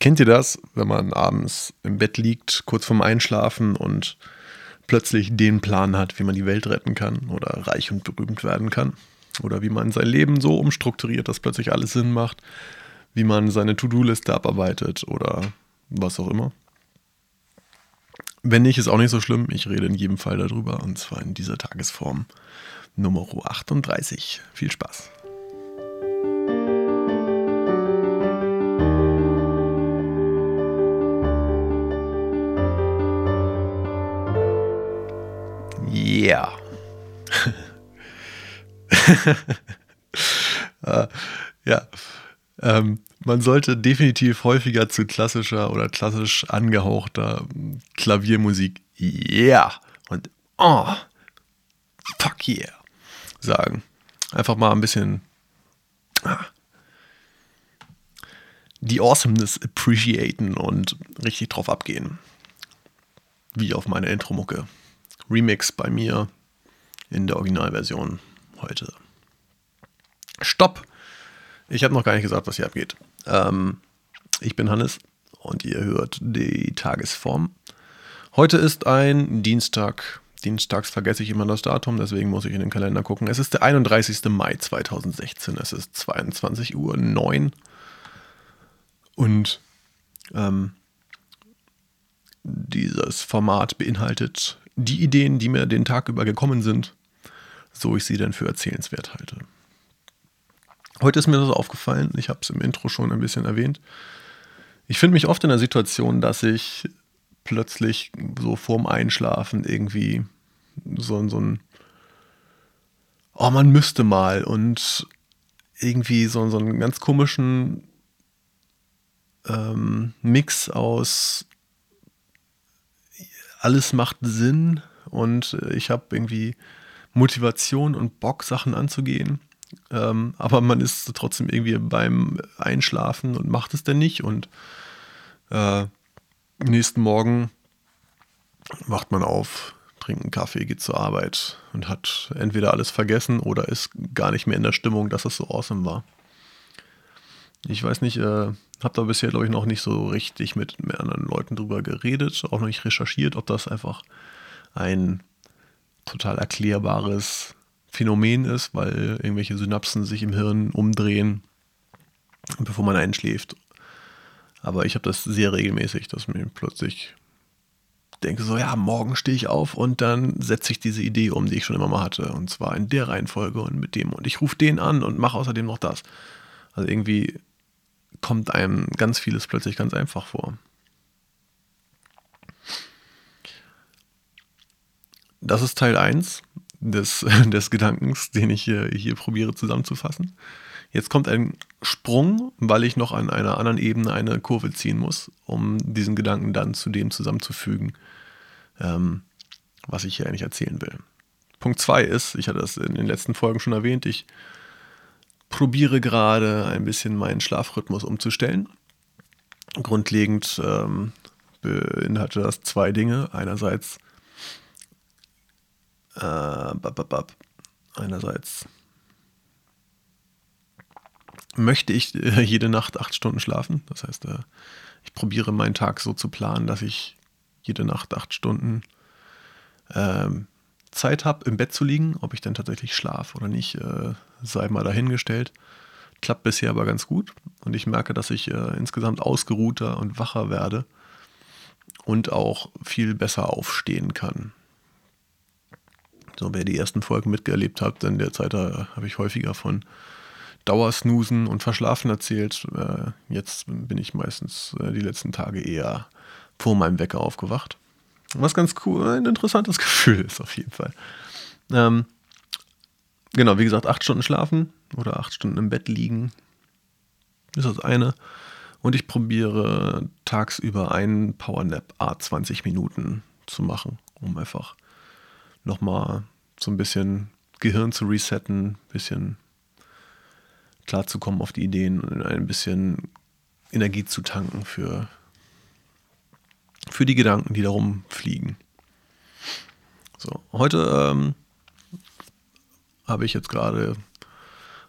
Kennt ihr das, wenn man abends im Bett liegt, kurz vorm Einschlafen und plötzlich den Plan hat, wie man die Welt retten kann oder reich und berühmt werden kann? Oder wie man sein Leben so umstrukturiert, dass plötzlich alles Sinn macht, wie man seine To-Do-Liste abarbeitet oder was auch immer. Wenn nicht, ist auch nicht so schlimm. Ich rede in jedem Fall darüber und zwar in dieser Tagesform Nummer 38. Viel Spaß. ja. Ähm, man sollte definitiv häufiger zu klassischer oder klassisch angehauchter Klaviermusik Yeah und Oh, fuck yeah sagen. Einfach mal ein bisschen ah, die Awesomeness appreciaten und richtig drauf abgehen. Wie auf meine Intro-Mucke. Remix bei mir in der Originalversion heute. Stopp! Ich habe noch gar nicht gesagt, was hier abgeht. Ähm, ich bin Hannes und ihr hört die Tagesform. Heute ist ein Dienstag. Dienstags vergesse ich immer das Datum, deswegen muss ich in den Kalender gucken. Es ist der 31. Mai 2016. Es ist 22 Uhr 9. Und ähm, dieses Format beinhaltet die Ideen, die mir den Tag über gekommen sind, so ich sie denn für erzählenswert halte. Heute ist mir das aufgefallen, ich habe es im Intro schon ein bisschen erwähnt. Ich finde mich oft in der Situation, dass ich plötzlich so vorm Einschlafen irgendwie so, so ein, oh, man müsste mal und irgendwie so, so einen ganz komischen ähm, Mix aus alles macht Sinn und ich habe irgendwie Motivation und Bock, Sachen anzugehen. Ähm, aber man ist trotzdem irgendwie beim Einschlafen und macht es dann nicht. Und äh, nächsten Morgen wacht man auf, trinkt einen Kaffee, geht zur Arbeit und hat entweder alles vergessen oder ist gar nicht mehr in der Stimmung, dass es so awesome war. Ich weiß nicht, äh, habe da bisher, glaube ich, noch nicht so richtig mit anderen Leuten drüber geredet, auch noch nicht recherchiert, ob das einfach ein total erklärbares Phänomen ist, weil irgendwelche Synapsen sich im Hirn umdrehen, bevor man einschläft. Aber ich habe das sehr regelmäßig, dass mir plötzlich denke so, ja, morgen stehe ich auf und dann setze ich diese Idee um, die ich schon immer mal hatte. Und zwar in der Reihenfolge und mit dem. Und ich rufe den an und mache außerdem noch das. Also irgendwie kommt einem ganz vieles plötzlich ganz einfach vor. Das ist Teil 1 des, des Gedankens, den ich hier, hier probiere zusammenzufassen. Jetzt kommt ein Sprung, weil ich noch an einer anderen Ebene eine Kurve ziehen muss, um diesen Gedanken dann zu dem zusammenzufügen, ähm, was ich hier eigentlich erzählen will. Punkt 2 ist, ich hatte das in den letzten Folgen schon erwähnt, ich probiere gerade ein bisschen meinen Schlafrhythmus umzustellen. Grundlegend ähm, beinhaltet das zwei Dinge. Einerseits äh, einerseits möchte ich äh, jede Nacht acht Stunden schlafen. Das heißt, äh, ich probiere meinen Tag so zu planen, dass ich jede Nacht acht Stunden ähm, Zeit habe, im Bett zu liegen. Ob ich dann tatsächlich schlafe oder nicht, äh, sei mal dahingestellt. Klappt bisher aber ganz gut. Und ich merke, dass ich äh, insgesamt ausgeruhter und wacher werde und auch viel besser aufstehen kann. So, wer die ersten Folgen mitgelebt hat, in der Zeit habe ich häufiger von Dauersnoosen und Verschlafen erzählt. Äh, jetzt bin ich meistens äh, die letzten Tage eher vor meinem Wecker aufgewacht. Was ganz cool, ein interessantes Gefühl ist auf jeden Fall. Ähm, genau, wie gesagt, acht Stunden schlafen oder acht Stunden im Bett liegen ist das eine. Und ich probiere tagsüber einen Powernap A 20 Minuten zu machen, um einfach nochmal so ein bisschen Gehirn zu resetten, ein bisschen klarzukommen auf die Ideen und ein bisschen Energie zu tanken für für die Gedanken, die darum fliegen. So, heute ähm, habe ich jetzt gerade,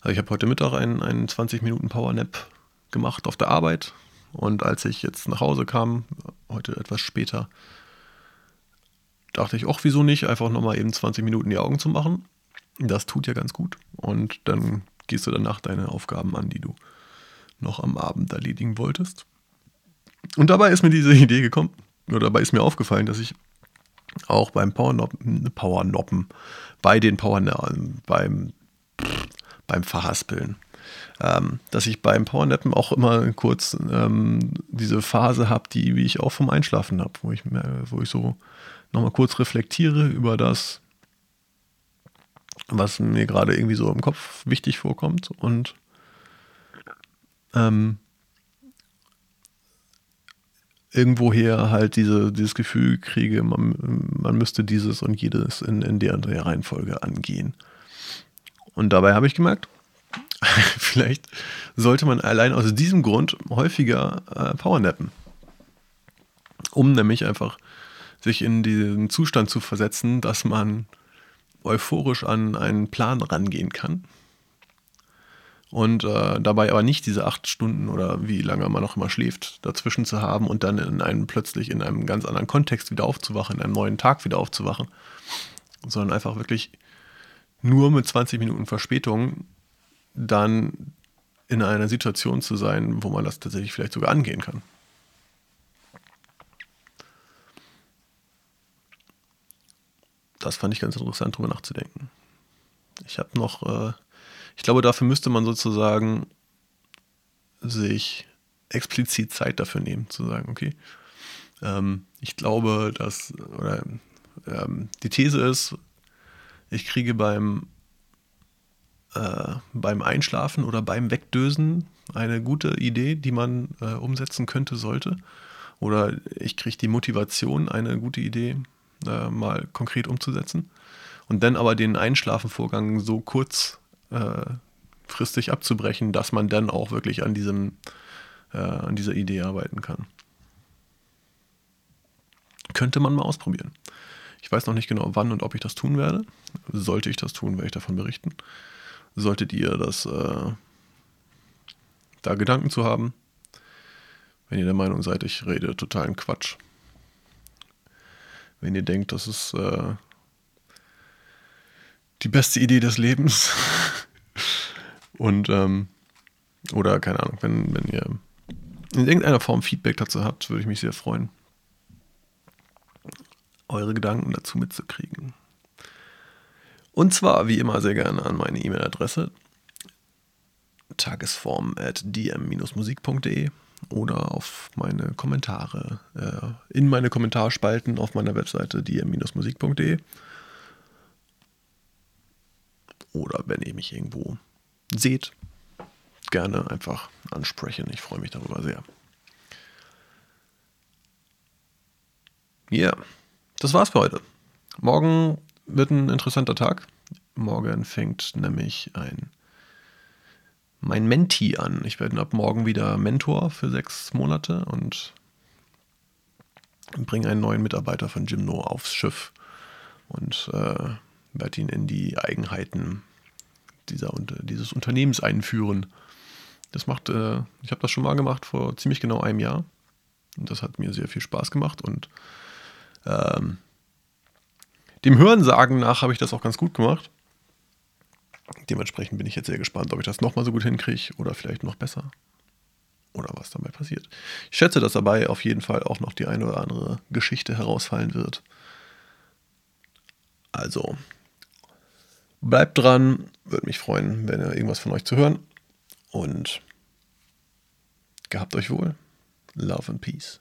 also ich habe heute Mittag einen, einen 20 Minuten Power Nap gemacht auf der Arbeit Und als ich jetzt nach Hause kam, heute etwas später, dachte ich, ach, wieso nicht, einfach nochmal eben 20 Minuten die Augen zu machen. Das tut ja ganz gut. Und dann gehst du danach deine Aufgaben an, die du noch am Abend erledigen wolltest. Und dabei ist mir diese Idee gekommen, oder dabei ist mir aufgefallen, dass ich auch beim Powernoppen, Powernoppen bei den Power, beim, beim Verhaspeln, ähm, dass ich beim Powernappen auch immer kurz ähm, diese Phase habe, die wie ich auch vom Einschlafen habe, wo ich, wo ich so nochmal kurz reflektiere über das, was mir gerade irgendwie so im Kopf wichtig vorkommt und ähm, irgendwoher halt diese, dieses Gefühl kriege, man, man müsste dieses und jedes in, in der und der Reihenfolge angehen. Und dabei habe ich gemerkt, vielleicht sollte man allein aus diesem Grund häufiger äh, Powernappen. Um nämlich einfach sich in diesen Zustand zu versetzen, dass man euphorisch an einen Plan rangehen kann und äh, dabei aber nicht diese acht Stunden oder wie lange man noch immer schläft, dazwischen zu haben und dann in einem plötzlich in einem ganz anderen Kontext wieder aufzuwachen, in einem neuen Tag wieder aufzuwachen, sondern einfach wirklich nur mit 20 Minuten Verspätung dann in einer Situation zu sein, wo man das tatsächlich vielleicht sogar angehen kann. Das fand ich ganz interessant, darüber nachzudenken. Ich habe noch äh, ich glaube, dafür müsste man sozusagen sich explizit Zeit dafür nehmen, zu sagen, okay, ähm, ich glaube, dass, oder ähm, die These ist, ich kriege beim, äh, beim Einschlafen oder beim Wegdösen eine gute Idee, die man äh, umsetzen könnte, sollte. Oder ich kriege die Motivation, eine gute Idee äh, mal konkret umzusetzen. Und dann aber den Einschlafenvorgang so kurz äh, abzubrechen, dass man dann auch wirklich an, diesem, äh, an dieser Idee arbeiten kann. Könnte man mal ausprobieren. Ich weiß noch nicht genau, wann und ob ich das tun werde. Sollte ich das tun, werde ich davon berichten. Solltet ihr das äh, da Gedanken zu haben, wenn ihr der Meinung seid, ich rede totalen Quatsch. Wenn ihr denkt, das ist äh, die beste Idee des Lebens. Und, ähm, oder keine Ahnung, wenn, wenn ihr in irgendeiner Form Feedback dazu habt, würde ich mich sehr freuen, eure Gedanken dazu mitzukriegen. Und zwar, wie immer, sehr gerne an meine E-Mail-Adresse tagesform at dm-musik.de oder auf meine Kommentare, äh, in meine Kommentarspalten auf meiner Webseite dm-musik.de oder wenn ihr mich irgendwo seht, gerne einfach ansprechen. Ich freue mich darüber sehr. Ja, yeah, das war's für heute. Morgen wird ein interessanter Tag. Morgen fängt nämlich ein mein Menti an. Ich werde ab morgen wieder Mentor für sechs Monate und bringe einen neuen Mitarbeiter von Gymno aufs Schiff und äh, werde ihn in die Eigenheiten dieser, dieses Unternehmens einführen. Das macht, äh, ich habe das schon mal gemacht vor ziemlich genau einem Jahr. Und das hat mir sehr viel Spaß gemacht. Und ähm, dem Hörensagen nach habe ich das auch ganz gut gemacht. Dementsprechend bin ich jetzt sehr gespannt, ob ich das nochmal so gut hinkriege oder vielleicht noch besser. Oder was dabei passiert. Ich schätze, dass dabei auf jeden Fall auch noch die eine oder andere Geschichte herausfallen wird. Also, Bleibt dran, würde mich freuen, wenn ihr irgendwas von euch zu hören. Und gehabt euch wohl. Love and Peace.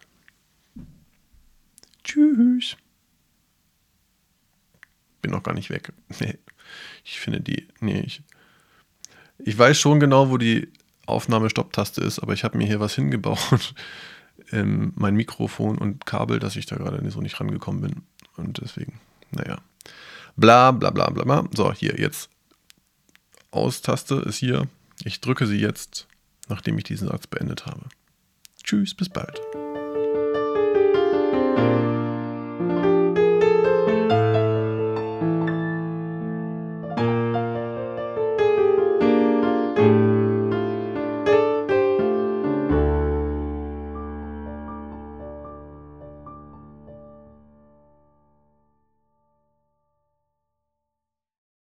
Tschüss. Bin noch gar nicht weg. Nee. Ich finde die. Nee, ich. Ich weiß schon genau, wo die Aufnahme-Stopp-Taste ist, aber ich habe mir hier was hingebaut. Ähm, mein Mikrofon und Kabel, dass ich da gerade so nicht rangekommen bin. Und deswegen, naja. Bla bla bla bla bla. So, hier jetzt. Aus-Taste ist hier. Ich drücke sie jetzt, nachdem ich diesen Satz beendet habe. Tschüss, bis bald.